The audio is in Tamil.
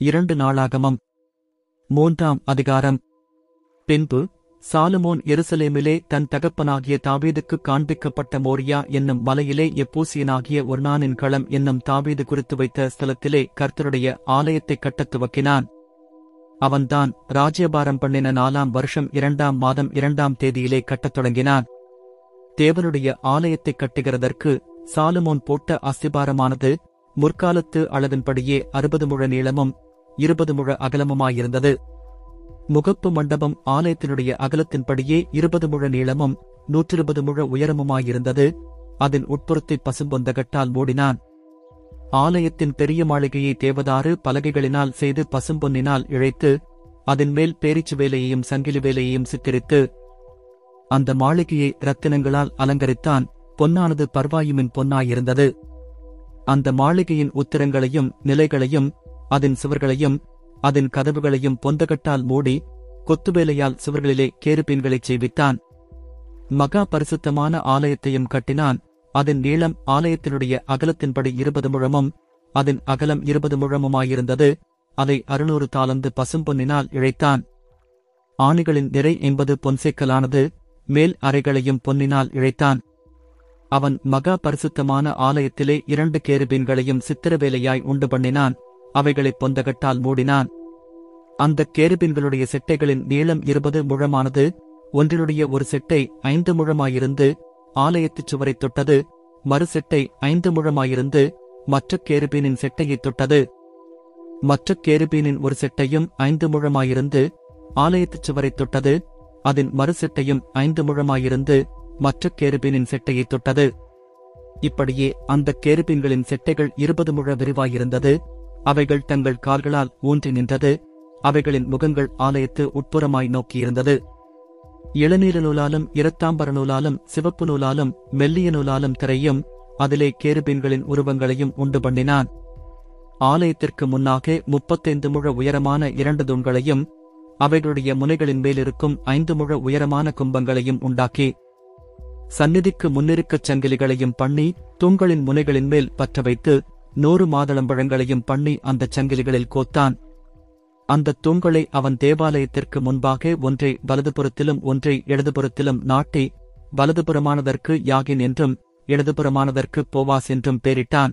இரண்டு நாளாகமம். மூன்றாம் அதிகாரம். பின்பு சாலுமோன் எருசலேமிலே தன் தகப்பனாகிய தாவீதுக்கு காண்பிக்கப்பட்ட மோரியா என்னும் மலையிலே எப்பூசியனாகிய ஒர்னானின் களம் என்னும் தாவீது குறித்து வைத்த ஸ்தலத்திலே கர்த்தருடைய ஆலயத்தைக் கட்டத் துவக்கினான். அவன்தான் ராஜ்யபாரம் பண்ணின நாலாம் வருஷம் இரண்டாம் மாதம் இரண்டாம் தேதியிலே கட்டத் தொடங்கினான். தேவனுடைய ஆலயத்தைக் கட்டுகிறதற்கு சாலுமோன் போட்ட அஸ்திபாரமானது முற்காலத்து அளவின்படியே அறுபது முழ நீளமும் இருபது முழ அகலமுமாயிருந்தது. முகப்பு மண்டபம் ஆலயத்தினுடைய அகலத்தின்படியே இருபது முழ நீளமும் நூற்றிருபது முழ உயரமுமாயிருந்தது. அதன் உட்புறத்தை பசும்பொந்தகட்டால் மூடினான். ஆலயத்தின் பெரிய மாளிகையை தேவதாறு பலகைகளினால் செய்து பசும்பொன்னினால் இழைத்து அதன் மேல் பேரிச்சு வேலையையும் சங்கிலி வேலையையும் சித்தரித்து அந்த மாளிகையை ரத்தினங்களால் அலங்கரித்தான். பொன்னானது பர்வாயுமின் பொன்னாயிருந்தது. அந்த மாளிகையின் உத்திரங்களையும் நிலைகளையும் அதன் சுவர்களையும் அதன் கதவுகளையும் பொந்தகட்டால் மூடி கொத்துவேலையால் சுவர்களிலே கேருபீன்களைச் செய்வித்தான். மகா பரிசுத்தமான ஆலயத்தையும் கட்டினான். அதன் நீளம் ஆலயத்தினுடைய அகலத்தின்படி இருபது முழமும் அதன் அகலம் இருபது முழமுமாயிருந்தது. அதை அறுநூறு தாளந்து பசும்பொன்னினால் இழைத்தான். ஆணிகளின் நிறை என்பது பொன்சேக்கலானது மேல் அறைகளையும் பொன்னினால் இழைத்தான். அவன் மகா பரிசுத்தமான ஆலயத்திலே இரண்டு கேருபீன்களையும் சித்திரவேலையாய் உண்டு பண்ணினான். அவைகளைப் பொந்தகட்டால் மூடினான். அந்த கேருபீன்களுடைய செட்டைகளின் நீளம் இருபது முழமானது ஒன்றினுடைய ஒரு செட்டை ஐந்து முழமாயிருந்து ஆலயத்துச் சுவரைத் தொட்டது மறு செட்டை ஐந்து முழமாயிருந்து மற்ற கேருபீனின் செட்டையை தொட்டது. மற்ற கேருபீனின் ஒரு செட்டையும் ஐந்து முழமாயிருந்து ஆலயத்துச் சுவரை தொட்டது அதன் மறு செட்டையும் ஐந்து முழமாயிருந்து மற்ற கேருபீனின் செட்டையை தொட்டது. இப்படியே அந்த கேருபீன்களின் செட்டைகள் இருபது முழ விரிவாயிருந்தது அவைகள் தங்கள் கால்களால் ஊன்றி நின்றது. அவைகளின் முகங்கள் ஆலயத்து உட்புறமாய் நோக்கியிருந்தது. இளநீர நூலாலும் இரத்தாம்பர நூலாலும் சிவப்பு நூலாலும் மெல்லிய நூலாலும் திரையும் அதிலே கேருபீன்களின் உருவங்களையும் உண்டு பண்ணினான். ஆலயத்திற்கு முன்னாக முப்பத்தைந்து முழ உயரமான இரண்டு தூண்களையும் அவைகளுடைய முனைகளின் மேலிருக்கும் ஐந்து முழ உயரமான கும்பங்களையும் உண்டாக்கி சந்நிதிக்கு முன்னிருக்கச் சங்கிலிகளையும் பண்ணி தூண்களின் முனைகளின் மேல் பற்ற வைத்து நூறு மாதளம்பழங்களையும் பண்ணி அந்தச் சங்கிலிகளில் கோத்தான். அந்தத் தூண்களை அவன் தேவாலயத்திற்கு முன்பாக ஒன்றை வலதுபுறத்திலும் ஒன்றை இடதுபுறத்திலும் நாட்டி வலதுபுறமானதற்கு யாகின் என்றும் இடதுபுறமானதற்கு போவாஸ் என்றும் பேரிட்டான்